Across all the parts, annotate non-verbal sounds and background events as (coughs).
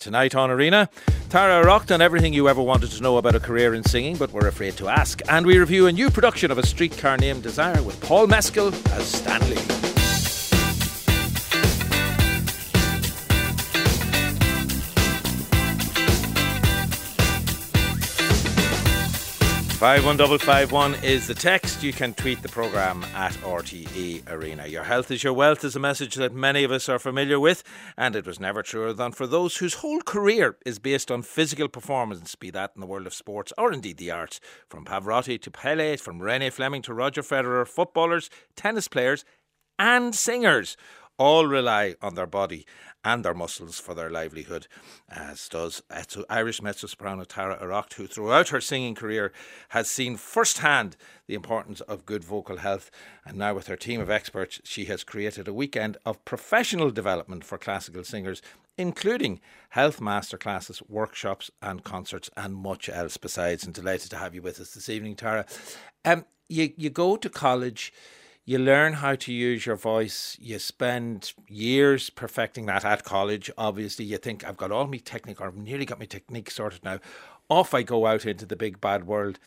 Tonight on Arena, Tara Erraught on everything you ever wanted to know about a career in singing but were afraid to ask. And we review a new production of A Streetcar Named Desire with Paul Mescal as Stanley. 51551 is the text. You can tweet the programme at RTE Arena. Your health is your wealth is a message that many of us are familiar with, and it was never truer than for those whose whole career is based on physical performance, be that in the world of sports or indeed the arts. From Pavarotti to Pele, from Renée Fleming to Roger Federer, footballers, tennis players, and singers all rely on their body and their muscles for their livelihood, as does Irish mezzo soprano Tara Erraught, who throughout her singing career has seen firsthand the importance of good vocal health. And now, with her team of experts, she has created a weekend of professional development for classical singers, including health masterclasses, workshops, and concerts, and much else besides. And delighted to have you with us this evening, Tara. Um, you, you go to college you learn how to use your voice. You spend years perfecting that at college. Obviously, you think I've got all my technique, or I've nearly got my technique sorted now. Off I go out into the big bad world.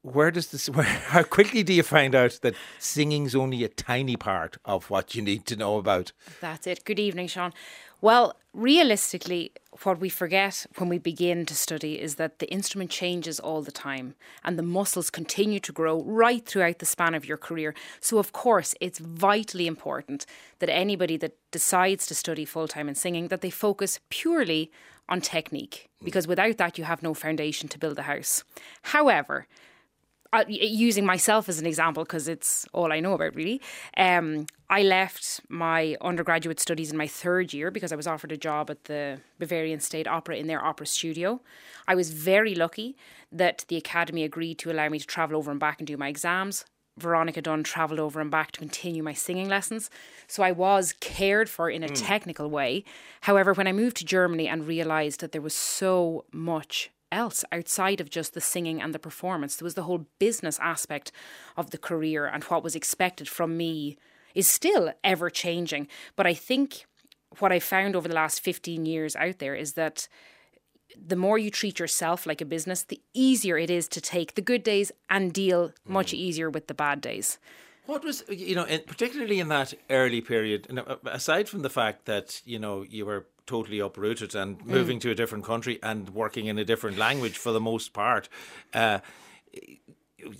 Where does this? (laughs) Where, how quickly do you find out that singing's only a tiny part of what you need to know about? That's it. Good evening, Sean. Well, realistically, what we forget when we begin to study is that the instrument changes all the time and the muscles continue to grow right throughout the span of your career. So, of course, it's vitally important that anybody that decides to study full time in singing that they focus purely on technique because without that you have no foundation to build a house. However, uh, using myself as an example because it's all I know about really. Um, I left my undergraduate studies in my third year because I was offered a job at the Bavarian State Opera in their opera studio. I was very lucky that the academy agreed to allow me to travel over and back and do my exams. Veronica Dunne travelled over and back to continue my singing lessons. So I was cared for in a mm. technical way. However, when I moved to Germany and realised that there was so much else outside of just the singing and the performance. There was the whole business aspect of the career and what was expected from me is still ever changing. But I think what I found over the last 15 years out there is that the more you treat yourself like a business, the easier it is to take the good days and deal much mm. easier with the bad days. What was you know, particularly in that early period, aside from the fact that you know you were totally uprooted and mm. moving mm. to a different country and working in a different language for the most part. Uh,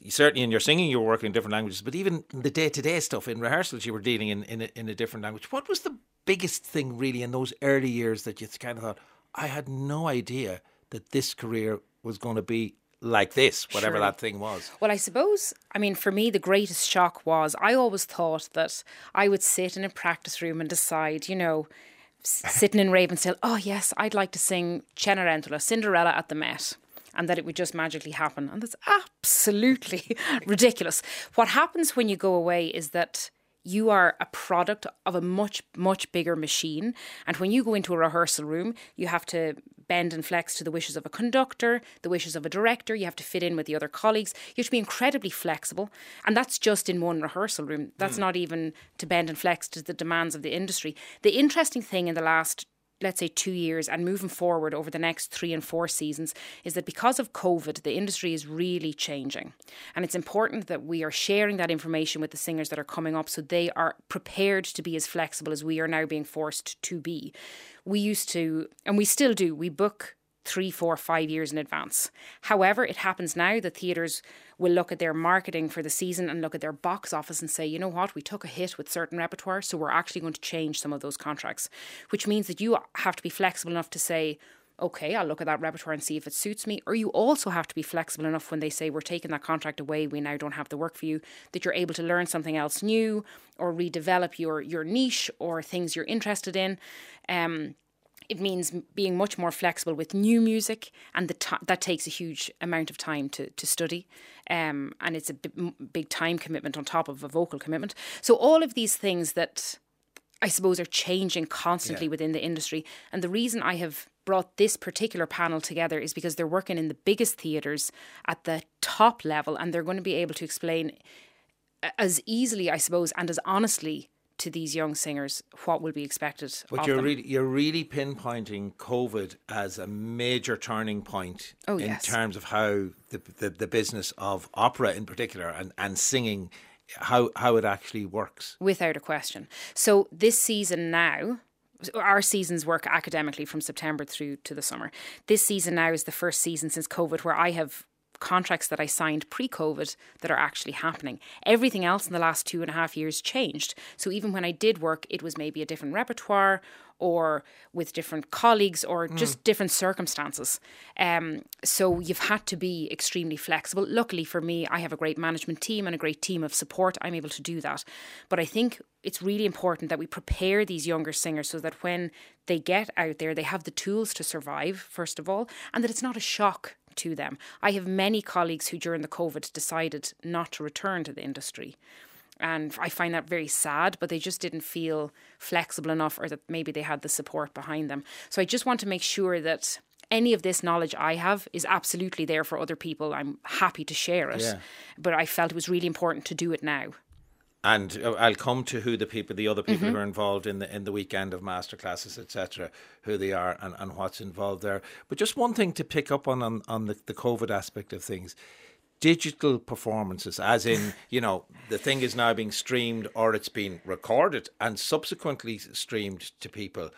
certainly in your singing you were working in different languages, but even the day to day stuff in rehearsals you were dealing in in a, in a different language. What was the biggest thing really in those early years that you kind of thought I had no idea that this career was going to be like this, whatever sure. that thing was. Well, I suppose, I mean, for me, the greatest shock was I always thought that I would sit in a practice room and decide, you know, sitting in Ravensdale, oh, yes, I'd like to sing Cenerentola, Cinderella at the Met and that it would just magically happen. And that's absolutely (laughs) ridiculous. What happens when you go away is that you are a product of a much, much bigger machine. And when you go into a rehearsal room, you have to bend and flex to the wishes of a conductor, the wishes of a director. You have to fit in with the other colleagues. You have to be incredibly flexible. And that's just in one rehearsal room. That's mm. not even to bend and flex to the demands of the industry. The interesting thing in the last let's say two years and moving forward over the next three and four seasons is that because of COVID, the industry is really changing. And it's important that we are sharing that information with the singers that are coming up so they are prepared to be as flexible as we are now being forced to be. We used to, and we still do, we book three, four, five years in advance. However, it happens now that theatres will look at their marketing for the season and look at their box office and say, you know what, we took a hit with certain repertoire, so we're actually going to change some of those contracts, which means that you have to be flexible enough to say, okay, I'll look at that repertoire and see if it suits me. Or you also have to be flexible enough when they say, we're taking that contract away, we now don't have the work for you, that you're able to learn something else new or redevelop your, your niche or things you're interested in. Um, it means being much more flexible with new music, and the t- that takes a huge amount of time to to study, um, and it's a b- big time commitment on top of a vocal commitment. So all of these things that I suppose are changing constantly yeah. within the industry, and the reason I have brought this particular panel together is because they're working in the biggest theatres at the top level, and they're going to be able to explain as easily, I suppose, and as honestly to these young singers what will be expected. But you're them. really you're really pinpointing COVID as a major turning point oh, in yes. terms of how the, the, the business of opera in particular and, and singing how how it actually works. Without a question. So this season now our seasons work academically from September through to the summer. This season now is the first season since COVID where I have contracts that I signed pre COVID that are actually happening. Everything else in the last two and a half years changed. So even when I did work, it was maybe a different repertoire or with different colleagues or mm. just different circumstances. Um, so you've had to be extremely flexible. Luckily for me, I have a great management team and a great team of support. I'm able to do that. But I think it's really important that we prepare these younger singers so that when they get out there, they have the tools to survive, first of all, and that it's not a shock to them. I have many colleagues who, during the COVID, decided not to return to the industry. And I find that very sad, but they just didn't feel flexible enough or that maybe they had the support behind them. So I just want to make sure that any of this knowledge I have is absolutely there for other people. I'm happy to share it. Yeah. But I felt it was really important to do it now and uh, I'll come to who the people, the other people mm-hmm. who are involved in the in the weekend of masterclasses, etc., who they are and, and what's involved there. But just one thing to pick up on on, on the, the COVID aspect of things. Digital performances, as in, (sighs) you know, the thing is now being streamed or it's been recorded and subsequently streamed to people.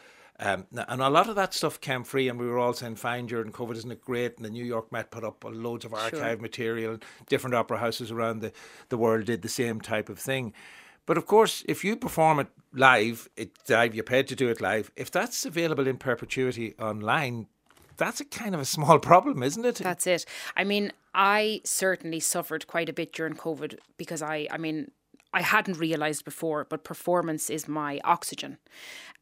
Um, and a lot of that stuff came free, and we were all saying, fine, during COVID, isn't it great? And the New York Met put up loads of archive sure. material. Different opera houses around the, the world did the same type of thing. But of course, if you perform it live, it live, you're paid to do it live. If that's available in perpetuity online, that's a kind of a small (laughs) problem, isn't it? That's it. I mean, I certainly suffered quite a bit during COVID because I, I mean, I hadn't realised before, but performance is my oxygen.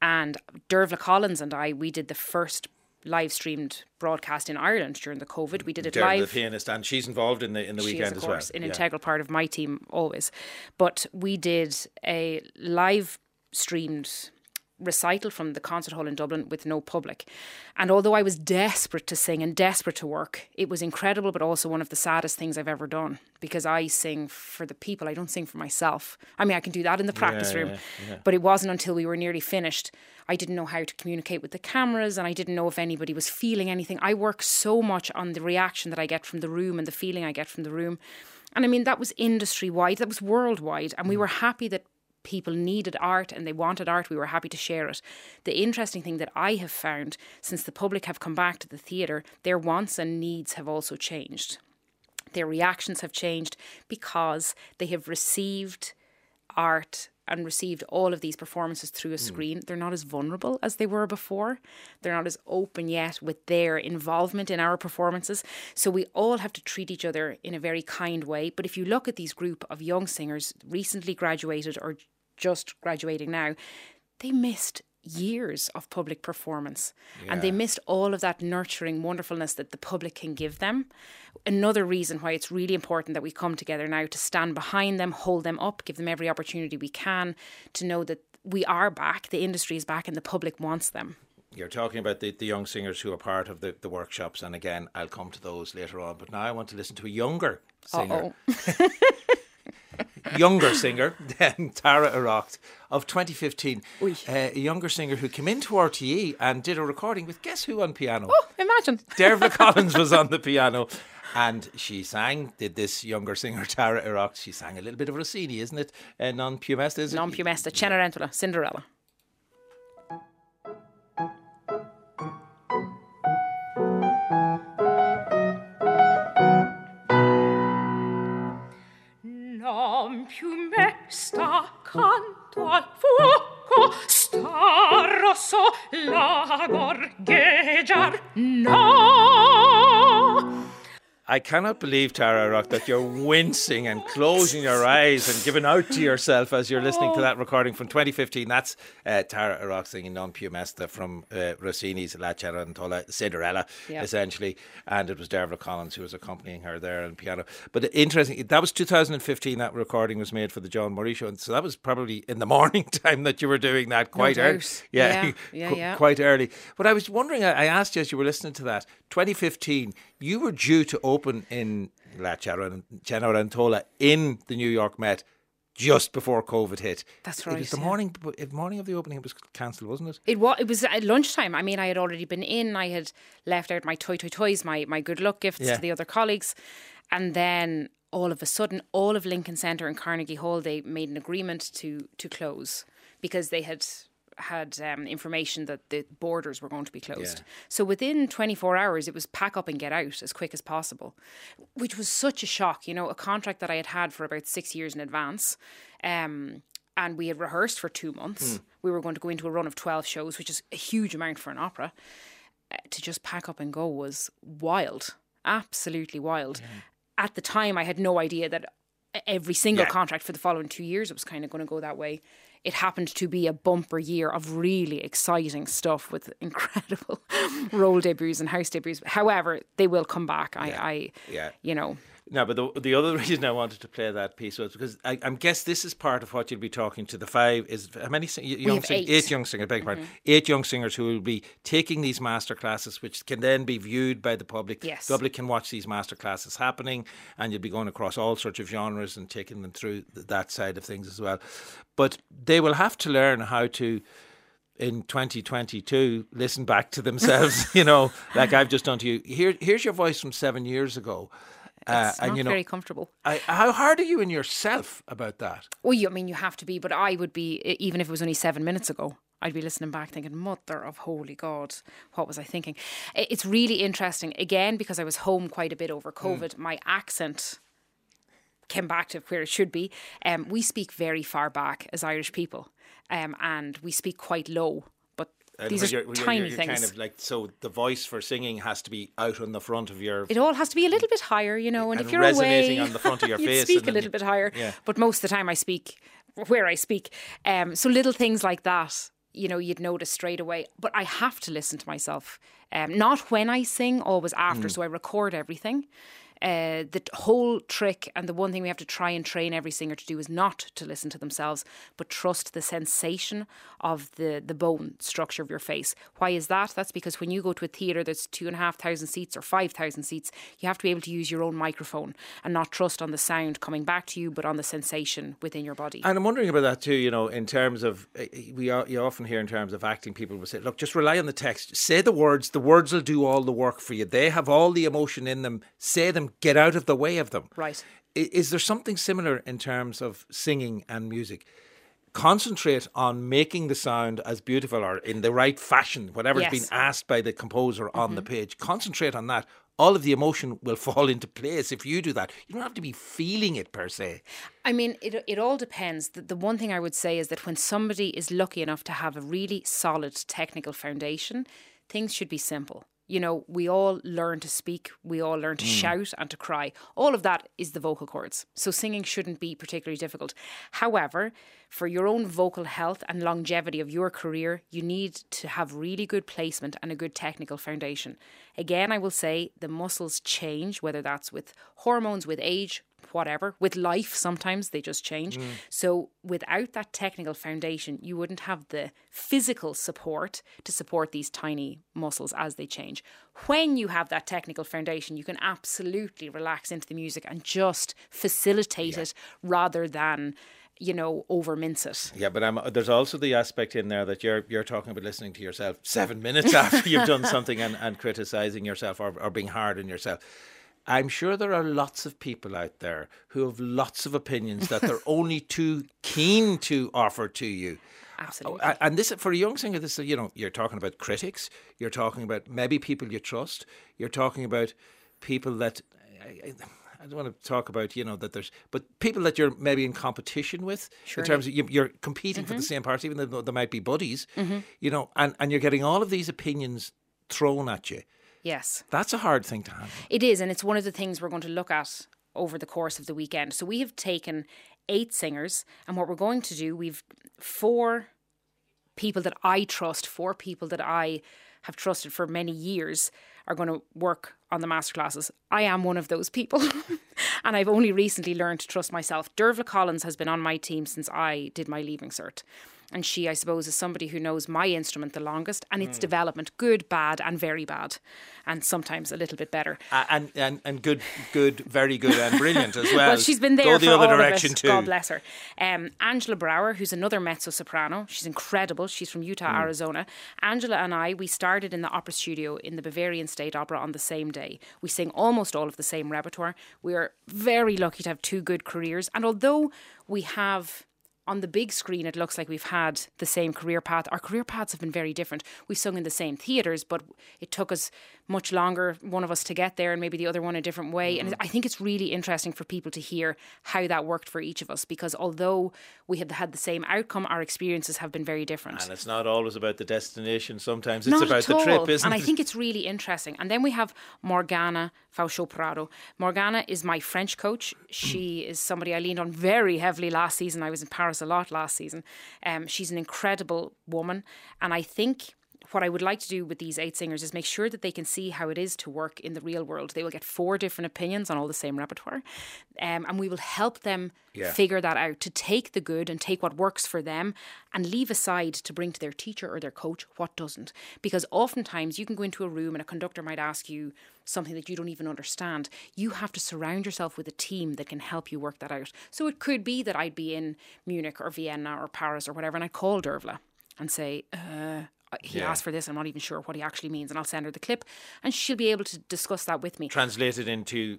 And Dervla Collins and I, we did the first live streamed broadcast in Ireland during the COVID. We did it Dervla, live. the pianist, and she's involved in the in the she weekend is, as well. An yeah. integral part of my team always. But we did a live streamed recital from the concert hall in Dublin with no public. And although I was desperate to sing and desperate to work, it was incredible, but also one of the saddest things I've ever done because I sing for the people. I don't sing for myself. I mean, I can do that in the practice yeah, room, yeah, yeah. but it wasn't until we were nearly finished. I didn't know how to communicate with the cameras and I didn't know if anybody was feeling anything. I work so much on the reaction that I get from the room and the feeling I get from the room. And I mean, that was industry wide, that was worldwide. And we mm. were happy that people needed art and they wanted art, we were happy to share it. The interesting thing that I have found since the public have come back to the theatre, their wants and needs have also changed. Their reactions have changed because they have received art and received all of these performances through a hmm. screen, mm. they're not as vulnerable as they were before. They're not as open yet with their involvement in our performances. So we all have to treat each other in a very kind way. But if you look at these group of young singers recently graduated or just graduating now, they missed years of public performance yeah. and they missed all of that nurturing wonderfulness that the public can give them. Another reason why it's really important that we come together now to stand behind them, hold them up, give them every opportunity we can to know that we are back, the industry is back, and the public wants them. You're talking about the, the young singers who are part of the, the workshops, and again, I'll come to those later on. But now I want to listen to a younger singer. (laughs) younger singer (laughs) than Tara Erraught of 2015. Uh, a younger singer who came into RTE and did a recording with guess who on piano? Oh, imagine. (laughs) Dervla Collins was on the piano. And she sang, did this younger singer, Tara Erraught, she sang a little bit of Rossini, isn't it? Uh, non più mesta, is it? Non più mesta, Cenerentola, Cinderella. Più mesta canto al fuoco sta rosso la gorgheggiar no I cannot believe, Tara Erraught, that you're wincing and closing your eyes and giving out to yourself as you're listening to that recording from 2015. That's uh, Tara Erraught singing Non più mesta from uh, Rossini's La Cenerentola, Cinderella, yeah. essentially. And it was Dervla Collins who was accompanying her there on piano. But interesting, that was 2015, that recording was made for the John Murray show. And so that was probably in the (laughs) morning time that you were doing that quite no early. (laughs) Yeah, yeah, (laughs) yeah, yeah. quite early. But I was wondering, I asked you as you were listening to that, 2015, you were due to open in La Cenerentola in the New York Met just before COVID hit. That's right. It was the yeah. morning, the morning of the opening. It was cancelled, wasn't it? It was it was at lunchtime. I mean, I had already been in. I had left out my toy toy toys, my my good luck gifts Yeah. to the other colleagues, and then all of a sudden, all of Lincoln Center and Carnegie Hall they made an agreement to to close because they had had um, information that the borders were going to be closed. Yeah. So within 24 hours, it was pack up and get out as quick as possible, which was such a shock. You know, a contract that I had had for about six years in advance. Um, and we had rehearsed for two months. We were going to go into a run of 12 shows, which is a huge amount for an opera. Uh, to just pack up and go was wild, absolutely wild. At the time, I had no idea that every single Yeah. contract for the following two years It was kind of going to go that way. It happened to be a bumper year of really exciting stuff with (laughs) incredible role debuts and house debuts. However, they will come back. I, I Yeah. you know, No, but the the other (laughs) reason I wanted to play that piece was because I, I guess this is part of what you'll be talking to the five is how many sing, young have sing- eight. Mm-hmm. eight young singers, beg your pardon, eight young singers who will be taking these master classes, which can then be viewed by the public. Yes. the public can watch these master classes happening, and you'll be going across all sorts of genres and taking them through th- that side of things as well. But they will have to learn how to in 2022 listen back to themselves (laughs) you know like i've just done to you here here's your voice from seven years ago uh, it's not and you know very comfortable. I, how hard are you in yourself about that Well, you, I mean, you have to be, but I would be, even if it was only seven minutes ago, I'd be listening back thinking, Mother of Holy God, what was I thinking? It's really interesting. Again, because I was home quite a bit over COVID, my accent came back to where it should be. Um, we speak very far back as Irish people, um, and we speak quite low. And these are you're- when you're- tiny you're things. kind of like so the voice for singing has to be out on the front of your it all has to be a little bit higher, you know. And, And if you're resonating away, on the front of (laughs) your face speak a little bit higher. Yeah. But most of the time, I speak where I speak. Um, so little things like that, you know, you'd notice straight away. But I have to listen to myself, um, not when I sing, always after. Mm. So I record everything. Uh, the whole trick and the one thing we have to try and train every singer to do is not to listen to themselves, but trust the sensation of the the bone structure of your face. Why is that? That's because when you go to a theatre that's two and a half thousand seats or five thousand seats, you have to be able to use your own microphone and not trust on the sound coming back to you, but on the sensation within your body. And I'm wondering about that too. You know, in terms of uh, we are, you often hear in terms of acting, people will say, "Look, just rely on the text. Say the words. The words will do all the work for you. They have all the emotion in them. Say them. Get out of the way of them." Right. Is there something similar in terms of singing and music? Concentrate on making the sound as beautiful or in the right fashion, whatever's Yes. been asked by the composer on the mm-hmm. page. Concentrate on that. All of the emotion will (laughs) fall into place if you do that. You don't have to be feeling it per se. I mean, it, it all depends. The, the one thing I would say is that when somebody is lucky enough to have a really solid technical foundation, things should be simple. You know, we all learn to speak, we all learn to hmm. shout and to cry. All of that is the vocal cords. So singing shouldn't be particularly difficult. However, for your own vocal health and longevity of your career, you need to have really good placement and a good technical foundation. Again, I will say the muscles change, whether that's with hormones, with age, whatever. With life, sometimes they just change. Mm. So, without that technical foundation, you wouldn't have the physical support to support these tiny muscles as they change. When you have that technical foundation, you can absolutely relax into the music and just facilitate it rather than, you know, over mince it. Yeah, but I'm, there's also the aspect in there that you're you're talking about listening to yourself seven minutes (laughs) after you've done something and, and criticizing yourself or, or being hard on yourself. I'm sure there are lots of people out there who have lots of opinions that they're (laughs) only too keen to offer to you. Absolutely. And this for a young singer, this you know, you're talking about critics, you're talking about maybe people you trust, you're talking about people that I, I, I don't want to talk about, you know, that there's, but people that you're maybe in competition with in terms of you, you're competing for the mm-hmm. same parts, even though there might be buddies, mm-hmm. you know, and, and you're getting all of these opinions thrown at you. Yes. That's a hard thing to handle. It is, and it's one of the things we're going to look at over the course of the weekend. So we have taken eight singers, and what we're going to do, we've four people that I trust, four people that I have trusted for many years are going to work on the masterclasses. I am one of those people. (laughs) and I've only recently learned to trust myself. Dervla Collins has been on my team since I did my leaving cert. And she, I suppose, is somebody who knows my instrument the longest and its development, good, bad, and very bad, and sometimes a little bit better. Uh, and, and and good, good, very good, and brilliant as (laughs) well. Well, she's been there Go for the other all direction of it. too. God bless her. Um, Angela Brower, who's another mezzo soprano, she's incredible. She's from Utah, Hmm. Arizona. Angela and I, we started in the opera studio in the Bavarian State Opera on the same day. We sing almost all of the same repertoire. We are very lucky to have two good careers, and although we have on the big screen, it looks like we've had the same career path. Our career paths have been very different. We've sung in the same theatres, but it took us much longer, one of us to get there, and maybe the other one a different way. And mm-hmm. I think it's really interesting for people to hear how that worked for each of us, because although we have had the same outcome, our experiences have been very different. And it's not always about the destination. Sometimes it's Not about the trip, isn't and it? I think it's really interesting. And then we have Morgana Fauchot Prado. Morgana is my French coach. Mm. She is somebody I leaned on very heavily last season. I was in Paris a lot last season. Um, she's an incredible woman. And I think what I would like to do with these eight singers is make sure that they can see how it is to work in the real world. They will get four different opinions on all the same repertoire. Um, and we will help them Yeah. figure that out to take the good and take what works for them and leave aside to bring to their teacher or their coach what doesn't. Because oftentimes you can go into a room and a conductor might ask you something that you don't even understand. You have to surround yourself with a team that can help you work that out. So it could be that I'd be in Munich or Vienna or Paris or whatever, and I'd call Dervla and say, uh, Uh, he Yeah. asked for this. I'm not even sure what he actually means, and I'll send her the clip, and she'll be able to discuss that with me. Translated into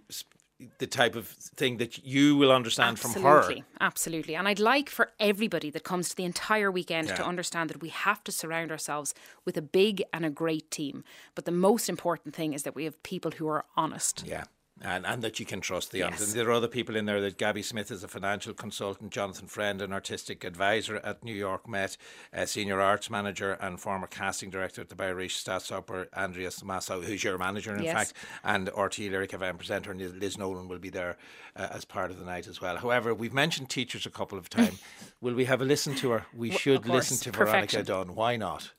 the type of thing that you will understand from her. Absolutely, absolutely. And I'd like for everybody that comes to the entire weekend to understand that we have to surround ourselves with a big and a great team. But the most important thing is that we have people who are honest. Yeah. And, and that you can trust the Yes. And there are other people in there that Gabby Smith is a financial consultant, Jonathan Friend, an artistic advisor at New York Met, a senior arts manager and former casting director at the Bayerische Staatsoper, Andreas Masso, who's your manager in Yes. fact, and RT Lyric event presenter, and Liz Nolan will be there uh, as part of the night as well. However, we've mentioned teachers a couple of (laughs) times. will we have a listen to her? We should listen to Perfection. Veronica Dunne. Why not?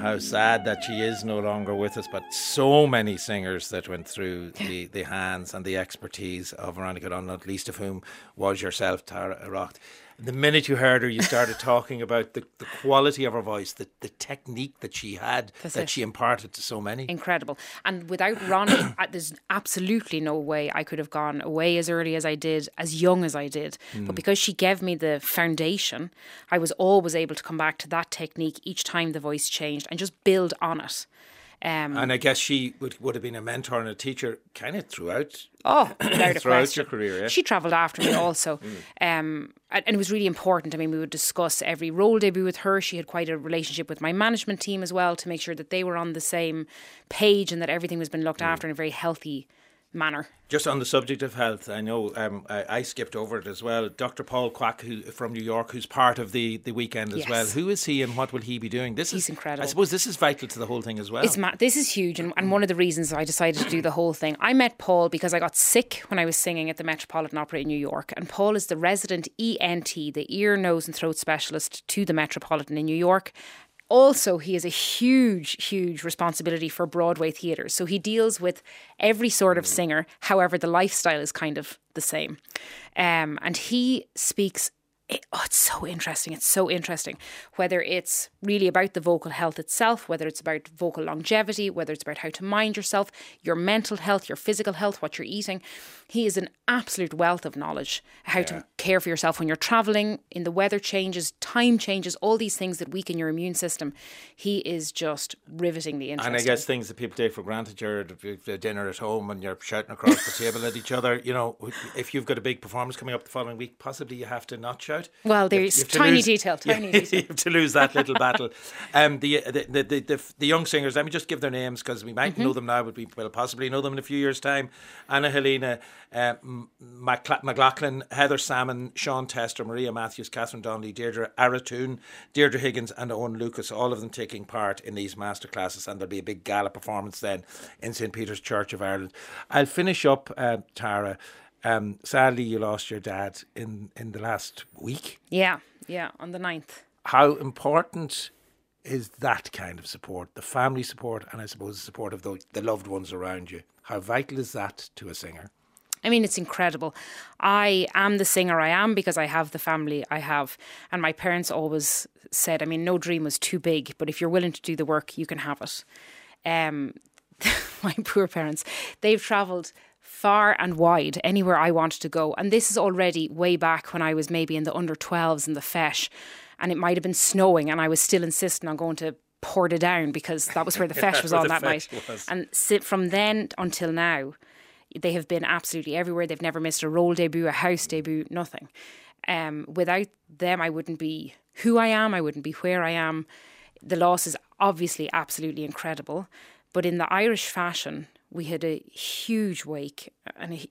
How sad that she is no longer with us, but so many singers that went through (laughs) the, the hands and the expertise of Veronica Dunne, not least of whom was yourself, Tara Erraught. The minute you heard her, you started talking about the, the quality of her voice, the, the technique that she had, That's that it. she imparted to so many. Incredible. And without Ronnie, (coughs) there's absolutely no way I could have gone away as early as I did, as young as I did. But hmm. because she gave me the foundation, I was always able to come back to that technique each time the voice changed and just build on it. Um, And I guess she would, would have been a mentor and a teacher kind of throughout. Oh, (coughs) Throughout question. your career, yeah? She travelled after me (coughs) also. Um, and and it was really important. I mean, we would discuss every role debut with her. She had quite a relationship with my management team as well to make sure that they were on the same page and that everything was being looked after in a very healthy manner. Just on the subject of health, I know um, I, I skipped over it as well. Dr. Paul Kwak, who from New York, who's part of the, the weekend as Yes. well. Who is he and what will he be doing? This He's is incredible. I suppose this is vital to the whole thing as well. It's ma- this is huge, and, and one of the reasons I decided to do the whole thing. I met Paul because I got sick when I was singing at the Metropolitan Opera in New York, and Paul is the resident ENT, the ear, nose, and throat specialist to the Metropolitan in New York. Also, he has a huge, huge responsibility for Broadway theatres. So he deals with every sort of singer. However, the lifestyle is kind of the same. Um, and he speaks it, oh, it's so interesting. It's so interesting. Whether it's really about the vocal health itself, whether it's about vocal longevity, whether it's about how to mind yourself, your mental health, your physical health, what you're eating. He is an absolute wealth of knowledge. How to care for yourself when you're traveling, in the weather changes, time changes, all these things that weaken your immune system. He is just rivetingly interesting. and I guess things that people take for granted, you're at dinner at home and you're shouting across the table at each other. You know, if you've got a big performance coming up the following week, possibly you have to not shout. Well, there's you to tiny lose- detail, (laughs) tiny you, detail. You have to lose that little battle. (laughs) Um, the, the, the, the, the, the young singers, let me just give their names because we might Mm-hmm. know them now, but we will possibly know them in a few years' time. Anna Helena uh, McLaughlin, Heather Salmon, Sean Tester, Maria Matthews, Catherine Donnelly, Deirdre Aratoon, Deirdre Higgins, and Owen Lucas, all of them taking part in these masterclasses. And there'll be a big gala performance then in St. Peter's Church of Ireland. I'll finish up, uh, Tara. Um, sadly, you lost your dad in, in the last week. Yeah, yeah, on the 9th. How important is that kind of support, the family support, and I suppose the support of the, the loved ones around you? How vital is that to a singer? I mean, it's incredible. I am the singer I am because I have the family I have. And my parents always said, I mean, no dream was too big, but if you're willing to do the work, you can have it. Um, (laughs) my poor parents, they've travelled far and wide anywhere I wanted to go. And this is already way back when I was maybe in the under 12s in the Feis. And it might have been snowing, and I was still insisting on going to Portadown because that was where the (laughs) Feis was on that night. Was. And si- from then until now, they have been absolutely everywhere. They've never missed a role debut, a house debut, nothing. Um, without them, I wouldn't be who I am. I wouldn't be where I am. The loss is obviously absolutely incredible, but in the Irish fashion, we had a huge wake and a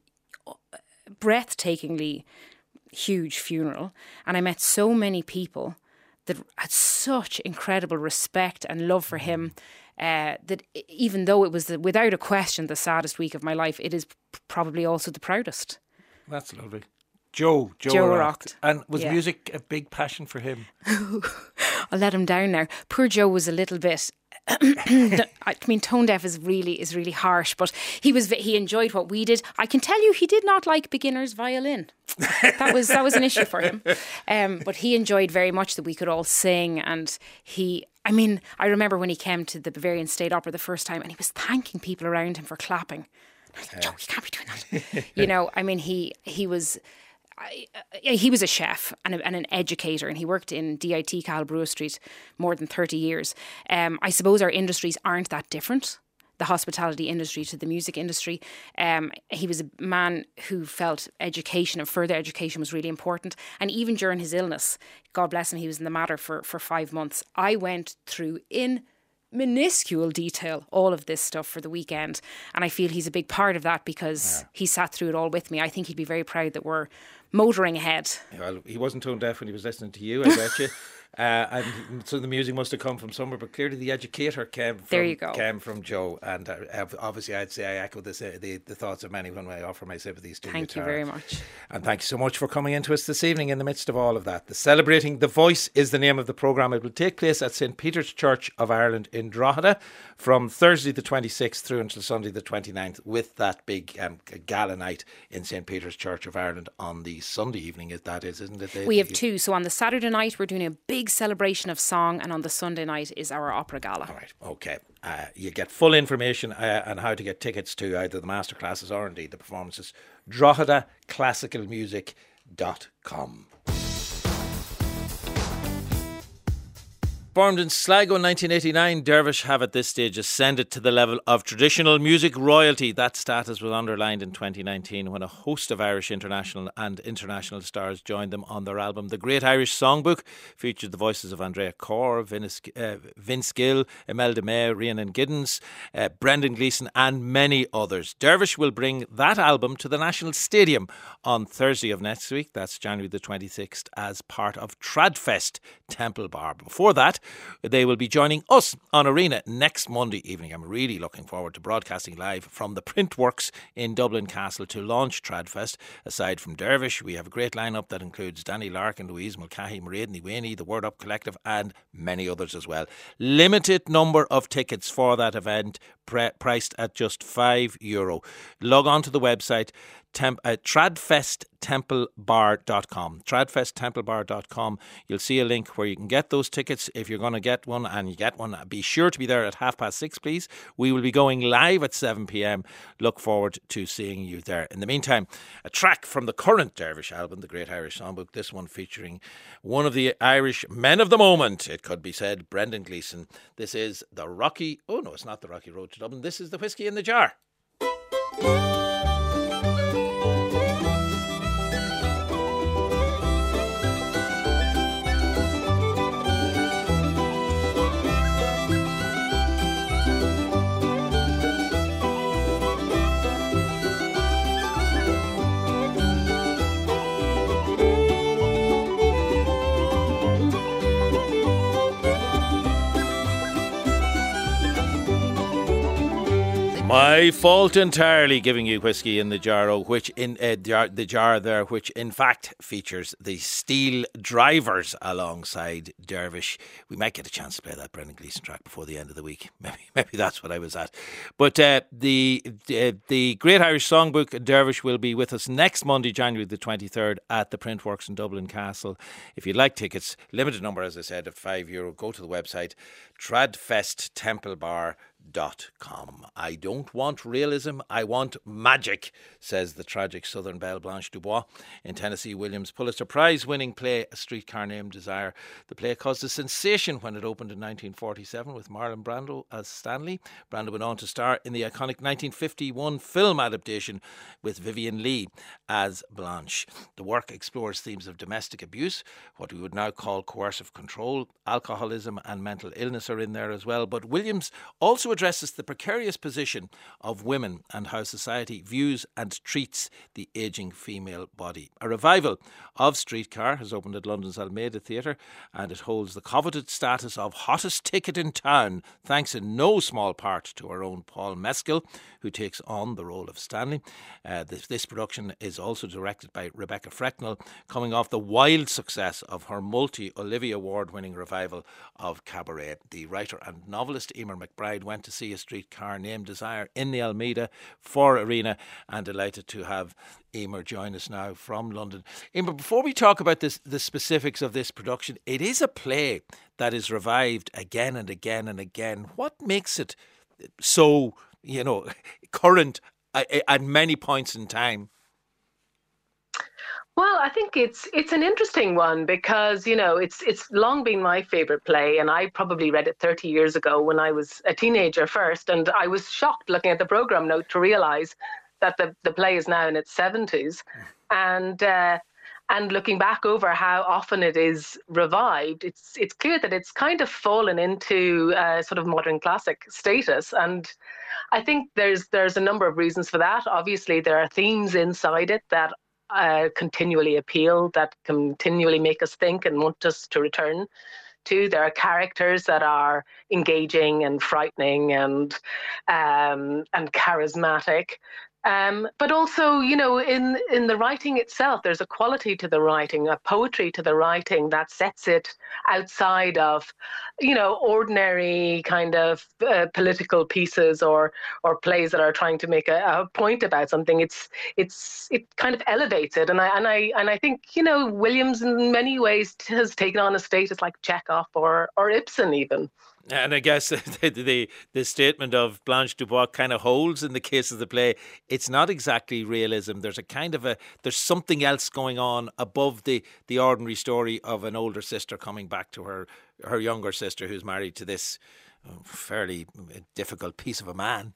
breathtakingly huge funeral, and I met so many people that had such incredible respect and love for him. Uh, that even though it was the, without a question the saddest week of my life, it is probably also the proudest. That's lovely. Joe, Joe, Joe Erraught. Erraught. And was Yeah. music a big passion for him? (laughs) I'll let him down now. Poor Joe was a little bit. I mean, tone deaf is really is really harsh, but he was he enjoyed what we did. I can tell you, he did not like beginners violin. That was that was an issue for him. Um, but he enjoyed very much that we could all sing, and he. I mean, I remember when he came to the Bavarian State Opera the first time, and he was thanking people around him for clapping. I was like, Joe, you can't be doing that. you know, I mean, he he was. I, I- he was a chef and, a, and an educator, and he worked in DIT Cal Street more than 30 years. Um, I suppose our industries aren't that different, the hospitality industry to the music industry. Um, he was a man who felt education and further education was really important. And even during his illness, God bless him, he was in the Mater for, for five months. I went through in minuscule detail all of this stuff for the weekend and i feel he's a big part of that because he sat through it all with me i think he'd be very proud that we're motoring ahead Well, he wasn't tone deaf when he was listening to you, I bet you. (laughs) Uh, and so the music must have come from somewhere, but clearly the educator came from, There you go. came from Joe. And uh, obviously, I'd say I echo this, uh, the, the thoughts of many when I offer my sympathies to you. thank you. you very much And thank you so much for coming into us this evening in the midst of all of that. The Celebrating the Voice is the name of the programme. It will take place at St Peter's Church of Ireland in Drogheda from Thursday the 26th through until Sunday the 29th with that big um, gala night in St Peter's Church of Ireland on the Sunday evening, if that is, isn't it? We have two so on the saturday night we're doing a big celebration of song and on the sunday night is our opera gala All right, okay. Uh, you get full information uh, on how to get tickets to either the masterclasses or indeed the performances. DroghedAClassicalmusic.com. Formed in Sligo in 1989, Dervish have at this stage ascended to the level of traditional music royalty. That status was underlined in 2019 when a host of Irish international and international stars joined them on their album. The Great Irish Songbook featured the voices of Andrea Corr, Vince, uh, Vince Gill, Imelda May, Rhiannon Giddens, uh, Brendan Gleeson, and many others. Dervish will bring that album to the National Stadium on Thursday of next week. That's January the 26th as part of Tradfest Temple Bar. Before that, they will be joining us on Arena next Monday evening. I'm really looking forward to broadcasting live from the Printworks in Dublin Castle to launch Tradfest. Aside from Dervish, we have a great lineup that includes Danny Larkin, Louise Mulcahy, Mairead Ní Mhaonaigh, the Word Up Collective, and many others as well. Limited number of tickets for that event, pre- priced at just €5. Euro. Log on to the website temp, uh, tradfesttemplebar.com. Tradfesttemplebar.com. You'll see a link where you can get those tickets if you're going to get one and you get one. Be sure to be there at half past six, please. We will be going live at 7 pm. Look forward to seeing you there. In the meantime, a track from the current Dervish album, The Great Irish Songbook, this one featuring one of the Irish men of the moment, it could be said, Brendan Gleeson. This is the Rocky, oh no, it's not the Rocky Road to Dublin. This is the Whiskey in the Jar. My fault entirely giving you whiskey in the jar, oh, which in uh, jar, the jar there, which in fact features the Steel Drivers alongside Dervish. We might get a chance to play that Brendan Gleeson track before the end of the week. (laughs) Maybe, maybe that's what I was at. But uh, the uh, the Great Irish Songbook Dervish will be with us next Monday, January the twenty third, at the Printworks in Dublin Castle. If you'd like tickets, limited number, as I said, of five euro. Go to the website Tradfest Temple Bar Com. I don't want realism, I want magic, says the tragic Southern belle Blanche Dubois in Tennessee Williams' Pulitzer Prize winning play A Streetcar Named Desire. The play caused a sensation when it opened in 1947 with Marlon Brando as Stanley. Brando went on to star in the iconic 1951 film adaptation with Vivien Leigh as Blanche. The work explores themes of domestic abuse, what we would now call coercive control, alcoholism, and mental illness are in there as well. But Williams also addresses the precarious position of women and how society views and treats the ageing female body. A revival of Streetcar has opened at London's Almeida Theatre and it holds the coveted status of hottest ticket in town, thanks in no small part to our own Paul Mescal, who takes on the role of Stanley. Uh, this, this production is also directed by Rebecca Frecknell, coming off the wild success of her multi Olivier Award winning revival of Cabaret. The writer and novelist Eimear McBride went to see a streetcar named Desire in the Almeida for Arena and delighted to have Eimear join us now from London. Eimear, before we talk about this, the specifics of this production, it is a play that is revived again and again and again. What makes it so, you know, (laughs) current uh, uh, at many points in time? Well, I think it's it's an interesting one because you know it's it's long been my favorite play, and I probably read it 30 years ago when I was a teenager first, and I was shocked looking at the program note to realize that the the play is now in its 70s, and. Uh, and looking back over how often it is revived, it's it's clear that it's kind of fallen into uh, sort of modern classic status, and I think there's there's a number of reasons for that. Obviously, there are themes inside it that uh, continually appeal, that continually make us think and want us to return to. There are characters that are engaging and frightening and um, and charismatic. Um, but also, you know, in in the writing itself, there's a quality to the writing, a poetry to the writing that sets it outside of, you know, ordinary kind of uh, political pieces or or plays that are trying to make a, a, point about something. It's it's it kind of elevates it, and I and I and I think you know Williams in many ways has taken on a status like Chekhov or or Ibsen even. And I guess (laughs) the, the, the statement of Blanche Dubois kind of holds in the case of the play. It's not exactly realism. There's a kind of a there's something else going on above the the ordinary story of an older sister coming back to her her younger sister who's married to this uh, fairly difficult piece of a man.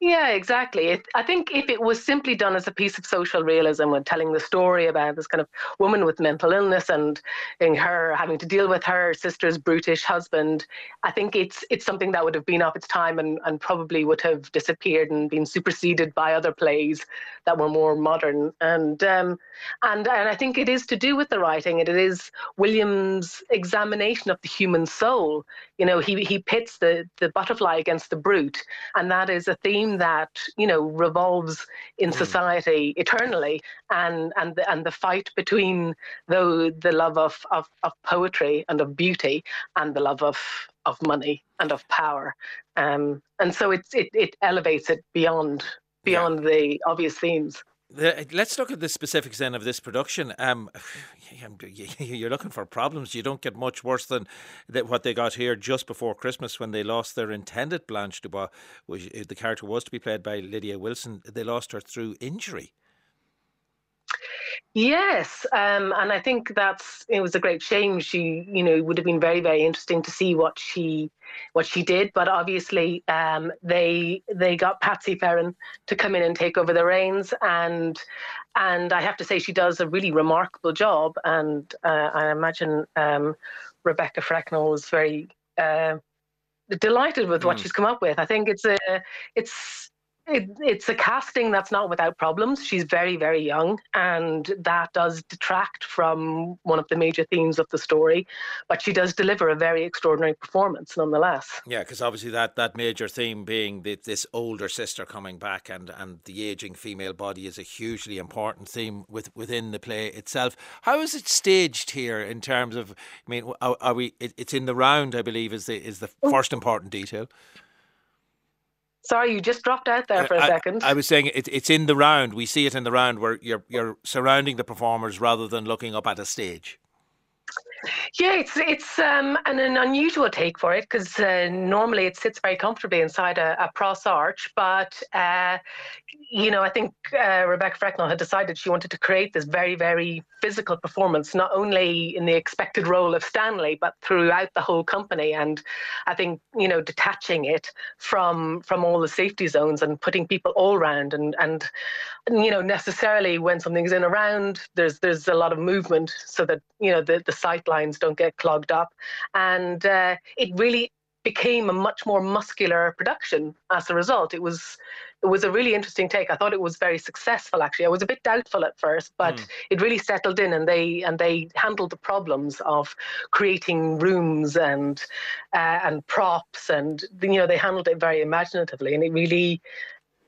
Yeah, exactly. I think if it was simply done as a piece of social realism when telling the story about this kind of woman with mental illness and in her having to deal with her sister's brutish husband, I think it's it's something that would have been off its time and, and probably would have disappeared and been superseded by other plays that were more modern. And um, and and I think it is to do with the writing. It is Williams' examination of the human soul. You know, he he pits the the butterfly against the brute, and that is a theme that you know revolves in mm. society eternally, and and the, and the fight between the the love of, of of poetry and of beauty and the love of of money and of power, um, and so it it it elevates it beyond beyond yeah. the obvious themes. The, let's look at the specifics then of this production. Um, (sighs) (laughs) you're looking for problems. You don't get much worse than what they got here just before Christmas when they lost their intended Blanche Dubois. Which the character was to be played by Lydia Wilson. They lost her through injury. Yes, um, and I think that's it was a great shame. She, you know, would have been very, very interesting to see what she what she did. But obviously, um, they they got Patsy Ferran to come in and take over the reins, and and I have to say she does a really remarkable job. And uh, I imagine um, Rebecca Frecknell was very uh, delighted with what mm. she's come up with. I think it's a it's it, it's a casting that's not without problems. She's very, very young, and that does detract from one of the major themes of the story. But she does deliver a very extraordinary performance, nonetheless. Yeah, because obviously that, that major theme being the, this older sister coming back and, and the aging female body is a hugely important theme with, within the play itself. How is it staged here in terms of? I mean, are, are we? It, it's in the round, I believe, is the is the oh. first important detail. Sorry, you just dropped out there uh, for a I, second. I was saying it, it's in the round. We see it in the round where you're you're surrounding the performers rather than looking up at a stage. Yeah, it's it's um, an, an unusual take for it because uh, normally it sits very comfortably inside a, a cross arch, but uh, you know I think uh, Rebecca Frecknell had decided she wanted to create this very very physical performance, not only in the expected role of Stanley, but throughout the whole company. And I think you know detaching it from from all the safety zones and putting people all around and and you know necessarily when something's in around, there's there's a lot of movement so that you know the the sight lines don't get clogged up. And uh, it really became a much more muscular production as a result. It was it was a really interesting take. I thought it was very successful actually. I was a bit doubtful at first, but mm. it really settled in and they and they handled the problems of creating rooms and uh, and props and you know they handled it very imaginatively and it really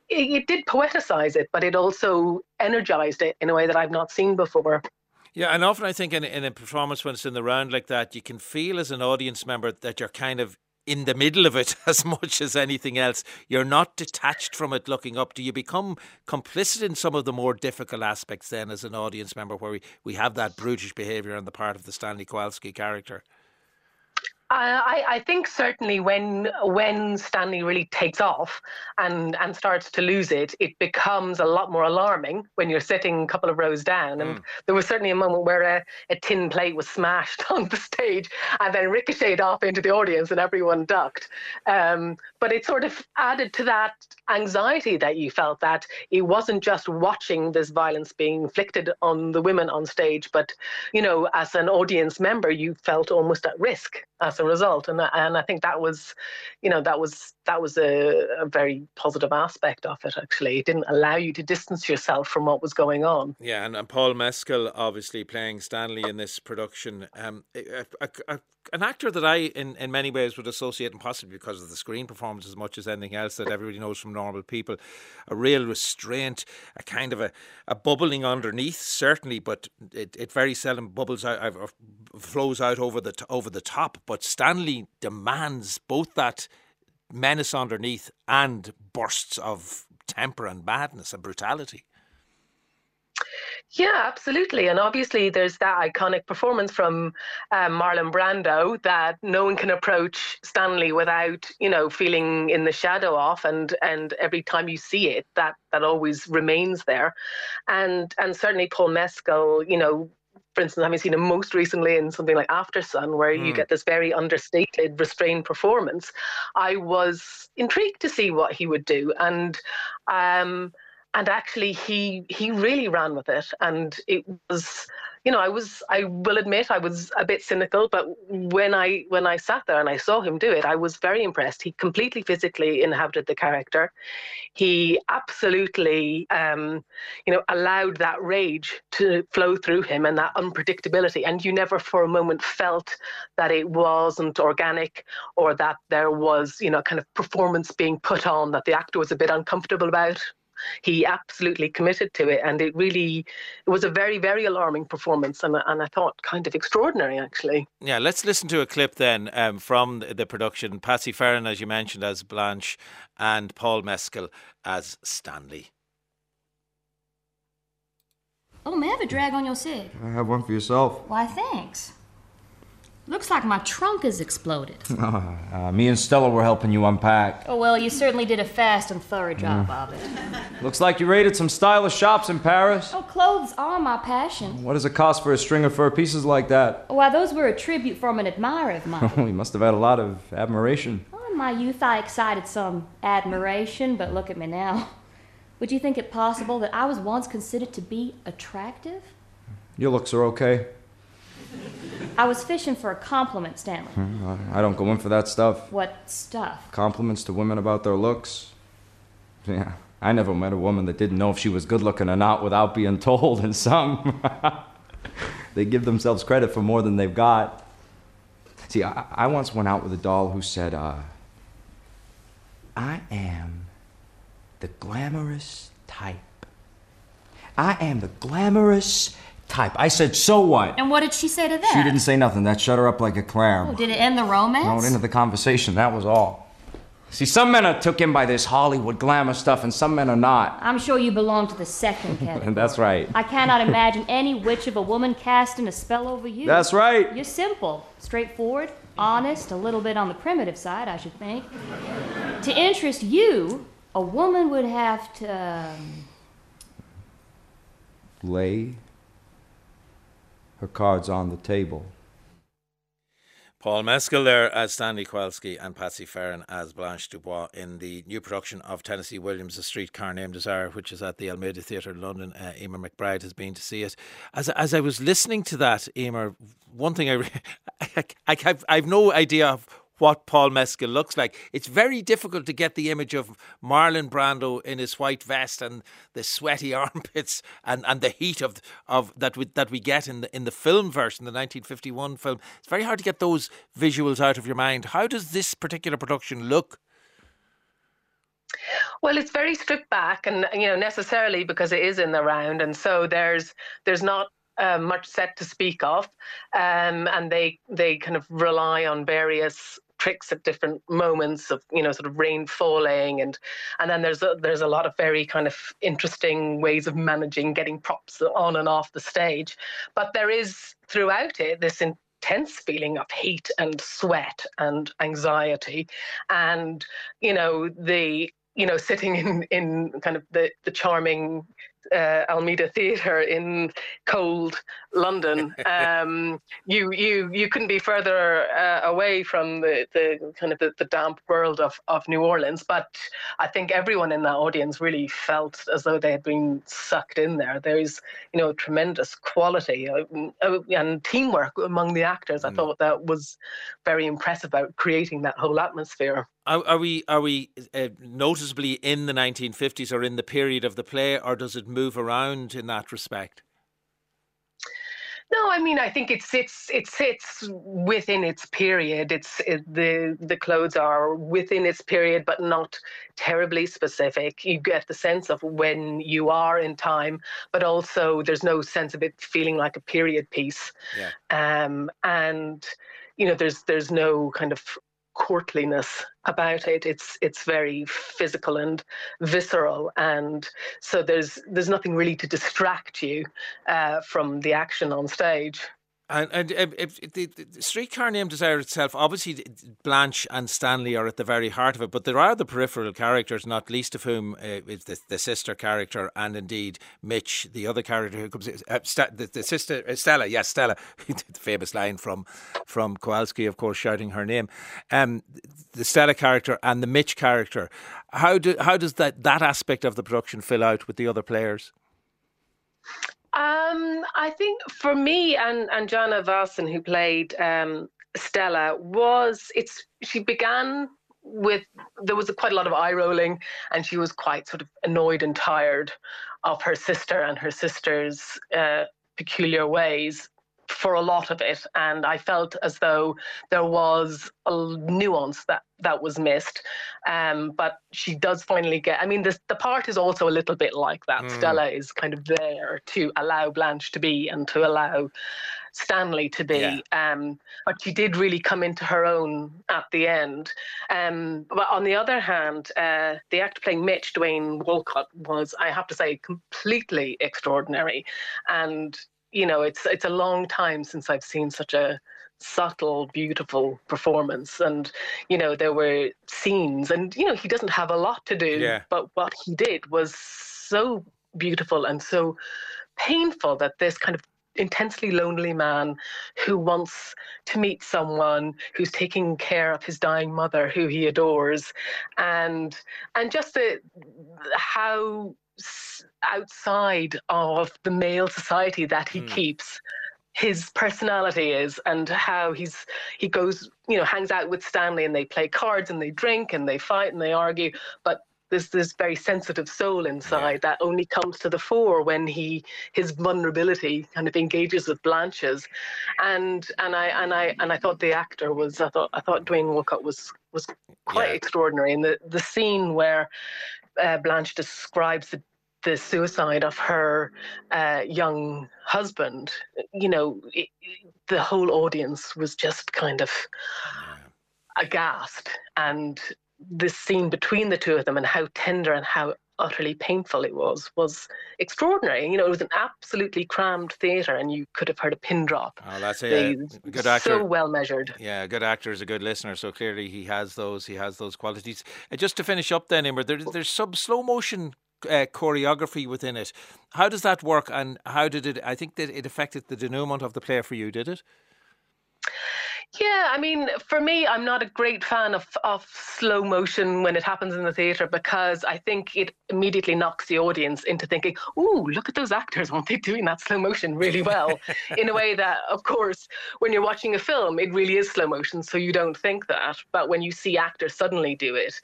it, it did poeticize it, but it also energized it in a way that I've not seen before. Yeah, and often I think in, in a performance when it's in the round like that, you can feel as an audience member that you're kind of in the middle of it (laughs) as much as anything else. You're not detached from it looking up. Do you become complicit in some of the more difficult aspects then as an audience member where we, we have that brutish behaviour on the part of the Stanley Kowalski character? I, I think certainly when when Stanley really takes off and and starts to lose it, it becomes a lot more alarming when you're sitting a couple of rows down. And mm. there was certainly a moment where a, a tin plate was smashed (laughs) on the stage and then ricocheted off into the audience, and everyone ducked. Um, but it sort of added to that anxiety that you felt that it wasn't just watching this violence being inflicted on the women on stage, but you know, as an audience member, you felt almost at risk as a result. And and I think that was you know that was that was a, a, very positive aspect of it actually. It didn't allow you to distance yourself from what was going on. Yeah and, and Paul Mescal obviously playing Stanley in this production um, a, a, an actor that I in, in many ways would associate and possibly because of the screen performance as much as anything else that everybody knows from normal people. A real restraint a kind of a, a bubbling underneath certainly but it, it very seldom bubbles out or flows out over the over the top but Stanley demands both that menace underneath and bursts of temper and madness and brutality. Yeah, absolutely. And obviously, there's that iconic performance from um, Marlon Brando that no one can approach Stanley without, you know, feeling in the shadow of. And and every time you see it, that that always remains there. And and certainly Paul Mescal, you know, for instance, having seen him most recently in something like Aftersun, where mm. you hmm. get this very understated, restrained performance, I was intrigued to see what he would do. And um, and actually he he really ran with it and it was you know i was i will admit i was a bit cynical but when i when i sat there and i saw him do it i was very impressed. He completely physically inhabited the character. He absolutely um, you know allowed that rage to flow through him and that unpredictability. And you never for a moment felt that it wasn't organic or that there was you know kind of performance being put on that the actor was a bit uncomfortable about he absolutely committed to it, and it really it was a very very alarming performance, and and I thought kind of extraordinary actually. Yeah, let's listen to a clip then um, from the production. Patsy Ferran, as you mentioned, as Blanche, and Paul Mescal as Stanley. Oh, may I have a drag on your cig? I have one for yourself. Why, thanks. Looks like my trunk has exploded. uh, (laughs) me and Stella were helping you unpack. Oh, well, you certainly did a fast and thorough job mm. of it. Looks like you raided some stylish shops in Paris. Oh, clothes are my passion. What does it cost for a string of fur pieces like that? Why, those were a tribute from an admirer of mine. (laughs) Oh, you must have had a lot of admiration. Oh, in my youth, I excited some admiration, but look at me now. Would you think it possible that I was once considered to be attractive? Your looks are okay. I was fishing for a compliment, Stanley. Hmm, I don't go in for that stuff. What stuff? Compliments to women about their looks. Yeah, I never met a woman that didn't know if she was good looking or not without being (laughs) told, and some. (laughs) they give themselves credit for more than they've got. See, I, I once went out with a doll who said, uh, I am the glamorous type. I am the glamorous type. I said, so what? And what did she say to that? She didn't say nothing. That shut her up like a clam. Oh, did it end the romance? No, it ended the conversation. That was all. See, some men are took in by this Hollywood glamour stuff, and some men are not. I'm sure you belong to the second (laughs) category. That's right. I cannot imagine any witch of a woman casting a spell over you. That's right. You're simple, straightforward, honest, a little bit on the primitive side, I should think. to interest you, a woman would have to. Um, Lay her cards on the table. Paul Mescal there as Stanley Kowalski and Patsy Ferran as Blanche Dubois in the new production of Tennessee Williams' A Streetcar Named Desire, which is at the Almeida Theatre in London. Uh, Eimear McBride has been to see it. As as I was listening to that, Eimear, one thing I, (laughs) I, I I've, I've no idea of what Paul Mescal looks like. It's very difficult to get the image of Marlon Brando in his white vest and the sweaty (laughs) armpits and, and the heat of of that we, that we get in the in the film version, the 1951 film. It's very hard to get those visuals out of your mind. How does this particular production look? Well, it's very stripped back, and you know necessarily because it is in the round, and so there's there's not uh, much set to speak of, um, and they they kind of rely on various tricks at different moments of you know sort of rain falling and and then there's a, there's a lot of very kind of interesting ways of managing getting props on and off the stage. But there is throughout it this intense feeling of heat and sweat and anxiety. And you know the you know sitting in in kind of the the charming uh, Almeida Theatre in cold London. (laughs) Um, you you you couldn't be further uh, away from the, the kind of the, the, damp world of, of New Orleans. But I think everyone in that audience really felt as though they had been sucked in there. There's you know tremendous quality uh, uh and teamwork among the actors. I mm. thought that was very impressive about creating that whole atmosphere. Are, are we are we uh, noticeably in the 1950s or in the period of the play, or does it move around in that respect? No, I mean I think it sits it sits within its period. It's it, the the clothes are within its period, but not terribly specific. You get the sense of when you are in time, but also there's no sense of it feeling like a period piece. Yeah. Um, and you know there's there's no kind of courtliness about it. It's it's very physical and visceral, and so there's there's nothing really to distract you uh, from the action on stage. And, and uh, the, the, streetcar named Desire itself, obviously Blanche and Stanley are at the very heart of it, but there are the peripheral characters, not least of whom uh, is the, the sister character, and indeed Mitch, the other character who comes, uh, St- the, the, sister uh, Stella, yes, Stella, (laughs) the famous line from from Kowalski, of course, shouting her name. Um, the Stella character and the Mitch character. How do how does that that aspect of the production fill out with the other players? Um, I think for me and Anjana Vasan, who played um, Stella, was it's she began with there was a, quite a lot of eye rolling, and she was quite sort of annoyed and tired of her sister and her sister's uh, peculiar ways for a lot of it and i felt as though there was a nuance that that was missed. Um, but she does finally get i mean this, the part is also a little bit like that. Mm. stella is kind of there to allow blanche to be and to allow stanley to be. Yeah. um, but she did really come into her own at the end. Um, but on the other hand uh, the actor playing mitch Dwane Walcott was i have to say completely extraordinary. And you know, it's it's a long time since I've seen such a subtle, beautiful performance. And, you know, there were scenes and, you know, he doesn't have a lot to do, yeah. but what he did was so beautiful and so painful that this kind of intensely lonely man who wants to meet someone who's taking care of his dying mother who he adores and and just the, how outside of the male society that he mm. keeps his personality is and how he's he goes you know hangs out with stanley and they play cards and they drink and they fight and they argue but there's this very sensitive soul inside that only comes to the fore when he his vulnerability kind of engages with Blanche's, and and I and I and I thought the actor was I thought I thought Dwane Walcott was was quite Yeah. extraordinary and the the scene where uh, Blanche describes the the suicide of her uh, young husband. You know, it, the whole audience was just kind of aghast and this scene between the two of them and how tender and how utterly painful it was was extraordinary you know it was an absolutely crammed theater and you could have heard a pin drop Oh, that's a, They- a good actor. so well measured Yeah, a good actor is a good listener, so clearly he has those. He has those qualities. Uh, just to finish up, then, Eimear, there, there's some slow motion uh, choreography within it. How does that work, and how did it? I think that it affected the denouement of the play for you. Did it? Yeah, I mean, for me, I'm not a great fan of, of slow motion when it happens in the theatre because I think it immediately knocks the audience into thinking, "Ooh, look at those actors! Aren't they doing that slow motion really well?" (laughs) in a way that, of course, when you're watching a film, it really is slow motion, so you don't think that. But when you see actors suddenly do it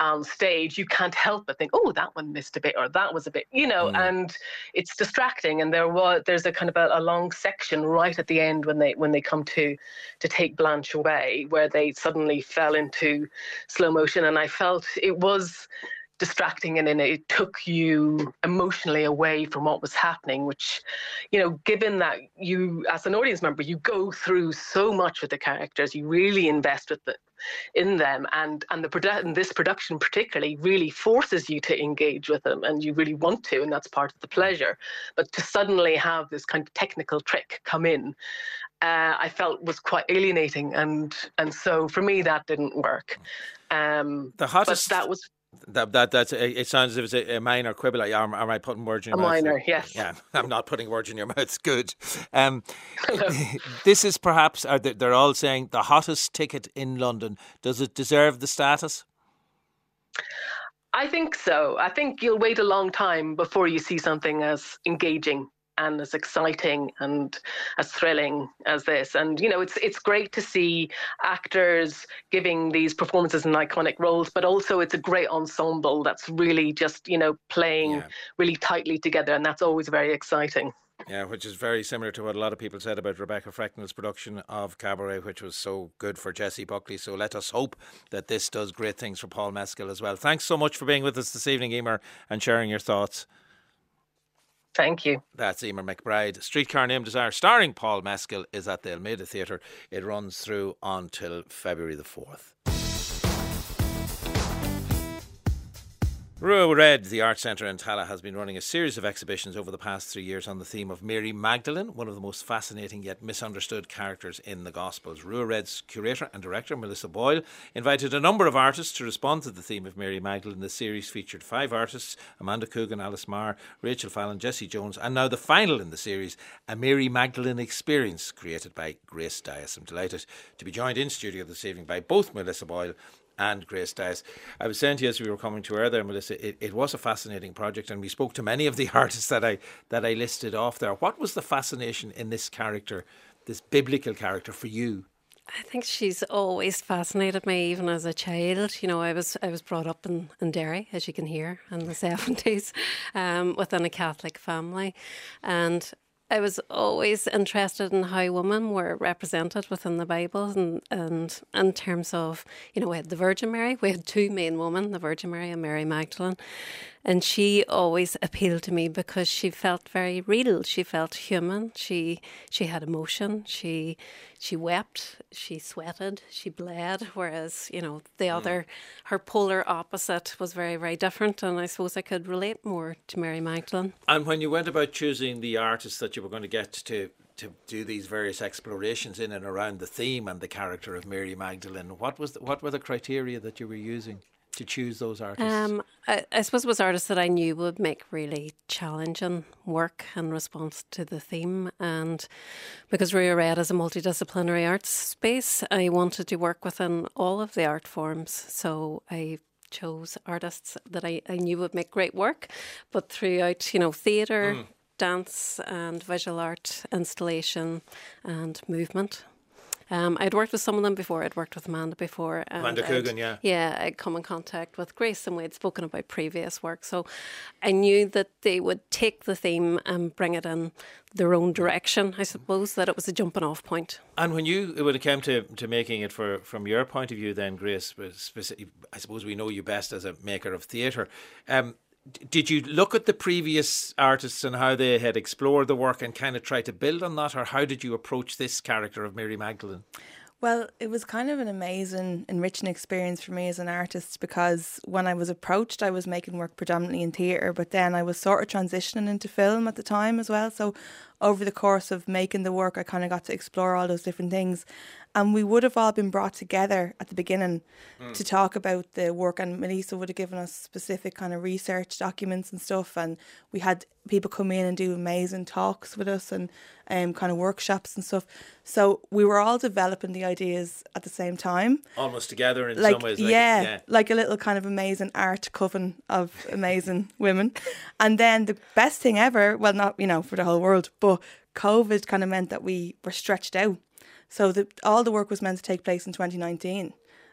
on stage, you can't help but think, "Oh, that one missed a bit, or that was a bit," you know, mm. and it's distracting. And there was there's a kind of a, a long section right at the end when they when they come to to take Blanche away, where they suddenly fell into slow motion, and I felt it was distracting and then it took you emotionally away from what was happening which you know given that you as an audience member you go through so much with the characters you really invest with the, in them and and the produ- and this production particularly really forces you to engage with them and you really want to and that's part of the pleasure but to suddenly have this kind of technical trick come in uh, I felt was quite alienating and and so for me that didn't work um The but hottest. that was That, that that's it sounds as if it's a, a minor quibble. Am, am I putting words in a your mouth? minor yes Yeah, (laughs) I'm not putting words in your mouth. It's good. Um, (laughs) this is perhaps, are they're all saying, the hottest ticket in London. Does it deserve the status? I think so. I think you'll wait a long time before you see something as engaging and as exciting and as thrilling as this. And you know, it's it's great to see actors giving these performances in iconic roles, but also it's a great ensemble that's really just you know playing Yeah. really tightly together, and that's always very exciting. Yeah, which is very similar to what a lot of people said about Rebecca Frecknell's production of Cabaret, which was so good for Jessie Buckley. So let us hope that this does great things for Paul Mescal as well. Thanks so much for being with us this evening, Eimear, and sharing your thoughts. Thank you. That's Eimear McBride. Streetcar Named Desire, starring Paul Mescal, is at the Almeida Theatre. It runs through until February the 4th. Rua Red, the Art Centre in Tallaght, has been running a series of exhibitions over the past three years on the theme of Mary Magdalene, one of the most fascinating yet misunderstood characters in the Gospels. Rua Red's curator and director, Melissa Boyle, invited a number of artists to respond to the theme of Mary Magdalene. The series featured five artists Amanda Coogan, Alice Maher, Rachel Fallon, Jesse Jones, and now the final in the series, A Mary Magdalene Experience, created by Grace Dyas. I'm delighted to be joined in studio this evening by both Melissa Boyle and Grace Dyas. I was saying to you as we were coming to her there, Melissa, it, it was a fascinating project, and we spoke to many of the (laughs) artists that I that I listed off there. What was the fascination in this character, this biblical character, for you? I think she's always fascinated me, even as a child. You know, I was I was brought up in, in Derry, as you can hear, in the (laughs) seventies, um, within a Catholic family, and I was always interested in how women were represented within the Bible, and and in terms of you know, we had the Virgin Mary, we had two main women, the Virgin Mary and Mary Magdalene, and she always appealed to me because she felt very real. She felt human. She she had emotion. She she wept. She sweated. She bled. Whereas you know the hmm. other, her polar opposite was very very different. And I suppose I could relate more to Mary Magdalene. And when you went about choosing the artists that you were going to get to to do these various explorations in and around the theme and the character of Mary Magdalene, what was the, what were the criteria that you were using to choose those artists? Um, I, I suppose it was artists that I knew would make really challenging work in response to the theme. And because Rua Red is a multidisciplinary arts space, I wanted to work within all of the art forms. So I chose artists that I, I knew would make great work, but throughout, you know, theatre, dance, and visual art, installation, and movement. Um, I'd worked with some of them before. I'd worked with Amanda before. and Amanda I'd- Coogan, yeah. Yeah, I'd come in contact with Grace and we had spoken about previous work. So I knew that they would take the theme and bring it in their own direction. I suppose that it was a jumping off point. And when you when it came to, to making it for from your point of view, then Grace, I suppose we know you best as a maker of theatre. Um, did you look at the previous artists and how they had explored the work and kind of try to build on that, or how did you approach this character of Mary Magdalene? Well, it was kind of an amazing, enriching experience for me as an artist because when I was approached, I was making work predominantly in theatre, but then I was sort of transitioning into film at the time as well. So, over the course of making the work, I kind of got to explore all those different things. And we would have all been brought together at the beginning to talk about the work, and Melissa would have given us specific kind of research documents and stuff. And we had people come in and do amazing talks with us and um, kind of workshops and stuff. So we were all developing the ideas at the same time. Almost together in Like, some ways. Like, yeah, like a little kind of amazing art coven of amazing women. And then the best thing ever, well, not, you know, for the whole world, but COVID kind of meant that we were stretched out. So the, all the work was meant to take place in 2019.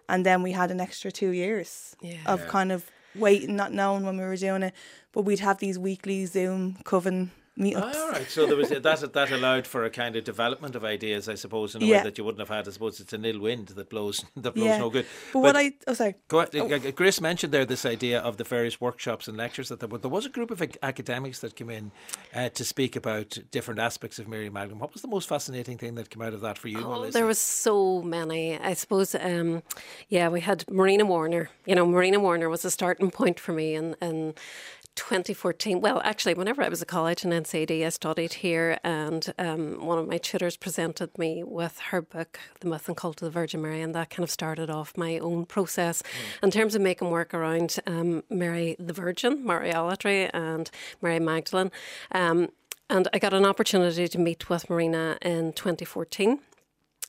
And then we had an extra two years Yeah. of kind of waiting, not knowing when we were doing it. But we'd have these weekly Zoom coven meetups. All right. So there was that. That allowed for a kind of development of ideas, I suppose, in a Yeah. way that you wouldn't have had. I suppose it's an ill wind that blows (laughs) that blows yeah. no good. But, what I, oh, sorry. Go ahead. Uh, Grace mentioned there this idea of the various workshops and lectures that there were. There was a group of academics that came in uh, to speak about different aspects of Mary Magdalene. What was the most fascinating thing that came out of that for you, Oh, Melissa? there was so many. I suppose, um, yeah, we had Marina Warner. You know, Marina Warner was a starting point for me and in 2014. Well, actually, whenever I was at college in NCAD, I studied here, and um, one of my tutors presented me with her book, The Myth and Cult of the Virgin Mary, and that kind of started off my own process in terms of making work around um, Mary the Virgin, Mariolatry, and Mary Magdalene. Um, and I got an opportunity to meet with Marina in 2014.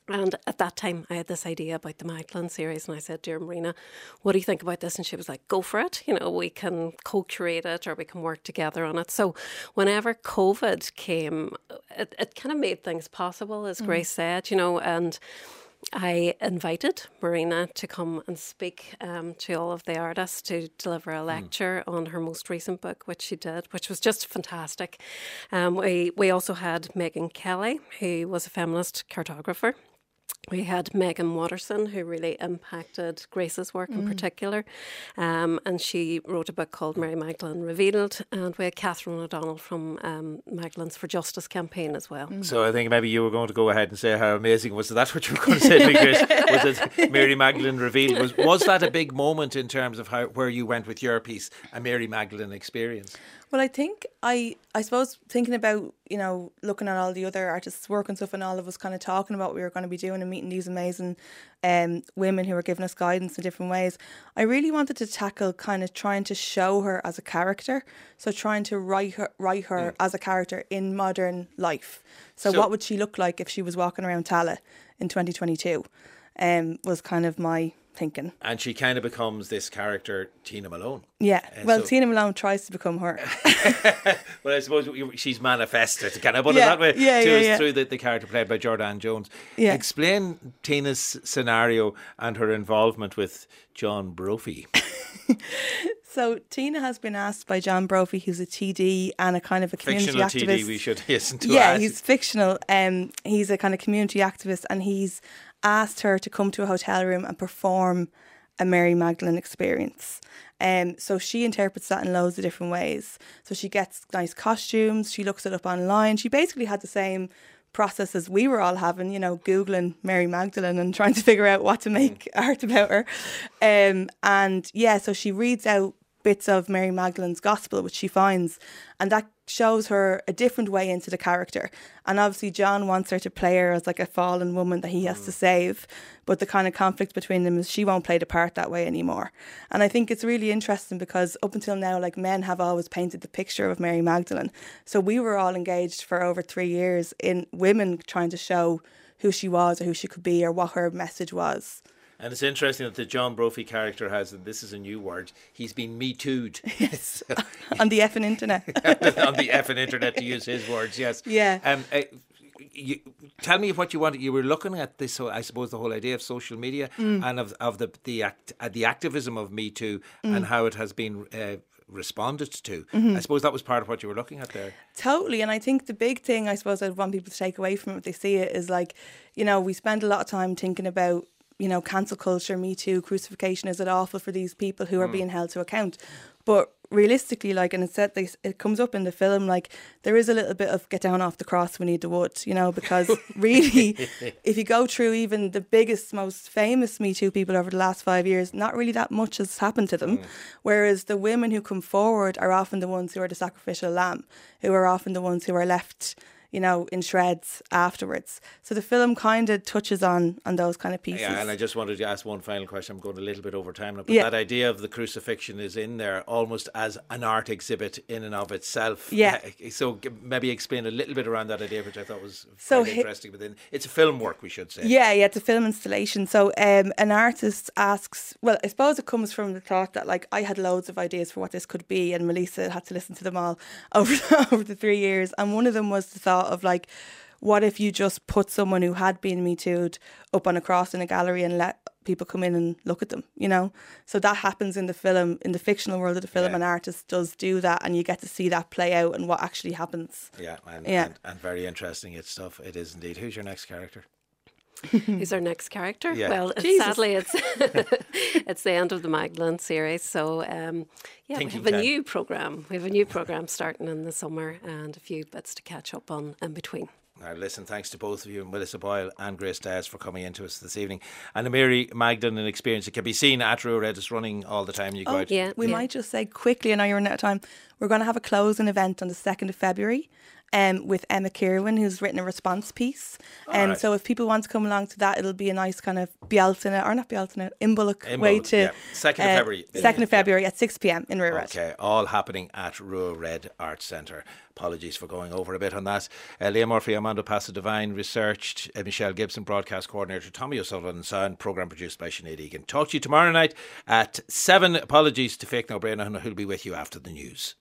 And at that time, I had this idea about the Magdalene series, and I said, Dear Marina, what do you think about this? And she was like, Go for it. You know, we can co curate it or we can work together on it. So, whenever COVID came, it, it kind of made things possible, as Grace said, you know, and I invited Marina to come and speak um, to all of the artists to deliver a lecture on her most recent book, which she did, which was just fantastic. Um, we we also had Megan Kelly, who was a feminist cartographer. We had Meggan Watterson, who really impacted Grace's work in particular. Um, and she wrote a book called Mary Magdalene Revealed. And we had Katherine O'Donnell from um, Magdalene's for Justice campaign as well. So I think maybe you were going to go ahead and say how amazing was that (laughs) what you were going to say to Grace? (laughs) was it Mary Magdalene revealed? Was was that a big moment in terms of how where you went with your piece, a Mary Magdalene experience? Well, I think I I suppose thinking about you know looking at all the other artists' work and stuff, and all of us kind of talking about what we were going to be doing and meeting these amazing um, women who were giving us guidance in different ways. I really wanted to tackle kind of trying to show her as a character, so trying to write her write her as a character in modern life. So, So- what would she look like if she was walking around Tallaght in 2022? Um, was kind of my thinking. And she kind of becomes this character, Tina Malone. Yeah. Uh, well, so- Tina Malone tries to become her. (laughs) (laughs) Well, I suppose she's manifested, kind of put Yeah, it that way, yeah, to yeah, us yeah. through the, the character played by Jordan Jones. Yeah. Explain Tina's scenario and her involvement with John Brophy. (laughs) So Tina has been asked by John Brophy, who's a TD and a kind of a community Fictional activist. TD, we should hasten to yeah, add. he's fictional. Um, he's a kind of community activist, and he's asked her to come to a hotel room and perform a Mary Magdalene experience. Um, so she interprets that in loads of different ways. So she gets nice costumes. She looks it up online. She basically had the same process as we were all having, you know, googling Mary Magdalene and trying to figure out what to make (laughs) art about her. Um, and yeah, so she reads out bits of Mary Magdalene's gospel, which she finds, and that shows her a different way into the character. And obviously, John wants her to play her as like a fallen woman that he has to save, but the kind of conflict between them is she won't play the part that way anymore. And I think it's really interesting because up until now, like men have always painted the picture of Mary Magdalene. So we were all engaged for over three years in women trying to show who she was or who she could be or what her message was. And it's interesting that the John Brophy character has, and this is a new word, he's been me too'd. (laughs) Yes. (laughs) on the effing internet. (laughs) on the effing internet, to use his words, yes. Yeah. Um, uh, you, tell me what you wanted. You were looking at this, so I suppose, the whole idea of social media Mm. and of, of the the act, uh, the activism of Me Too Mm. and how it has been uh, responded to. Mhm. I suppose that was part of what you were looking at there. Totally. And I think the big thing I suppose I'd want people to take away from it if they see it is like, you know, we spend a lot of time thinking about, you know, cancel culture, Me Too, crucifixion. Is it awful for these people who are Mm. being held to account? But realistically, like, and it said they, it comes up in the film, like, there is a little bit of get down off the cross, we need the wood, you know, because (laughs) really, (laughs) if you go through even the biggest, most famous Me Too people over the last five years, not really that much has happened to them. Whereas the women who come forward are often the ones who are the sacrificial lamb, who are often the ones who are left, you know, in shreds afterwards. So the film kind of touches on on those kind of pieces. Yeah, and I just wanted to ask one final question. I'm going a little bit over time now, but Yeah. that idea of the crucifixion is in there almost as an art exhibit in and of itself. Yeah. Uh, So maybe explain a little bit around that idea, which I thought was So hi- interesting. Within it's a film work, we should say. Yeah, yeah, it's a film installation. So um, an artist asks, well, I suppose it comes from the thought that like I had loads of ideas for what this could be, and Melissa had to listen to them all (laughs) over over the three years. And one of them was the thought of like, what if you just put someone who had been Me Too'd up on a cross in a gallery and let people come in and look at them, you know? So that happens in the film, in the fictional world of the film, Yeah. an artist does do that, and you get to see that play out and what actually happens. Yeah, and, Yeah. and, and very interesting it's stuff. It is indeed. Who's your next character? (laughs) Who's our next character? Yeah. Well, Jesus. sadly, it's (laughs) (laughs) it's the end of the Magdalene series. So, um, yeah, Thinking we have a time. new program. We have a new program starting in the summer, and a few bits to catch up on in between. Now, listen, thanks to both of you, Melissa Boyle and Grace Dyas, for coming into us this evening. And the Mary Magdalene experience, it can be seen at Rua Red. It's running all the time. You go Oh, out. we might just say quickly, I know you're running out of time. We're going to have a closing event on the 2nd of February um, with Emma Kirwan, who's written a response piece. Um, Alright. So if people want to come along to that, it'll be a nice kind of Bealtaine, or not Bealtaine, Imbolc In way Bullock, to. yeah. 2nd of February. 2nd of February at 6 pm in Rua Red. Okay, all happening at Rua Red Arts Centre. Apologies for going over a bit on that. Uh, Leah Murphy, Amanda Passa Divine, researched, uh, Michelle Gibson, broadcast coordinator, Tommy O'Sullivan, sound, programme produced by Sinead Egan. Talk to you tomorrow night at 7. Apologies to Fake No Brainer, who'll be with you after the news.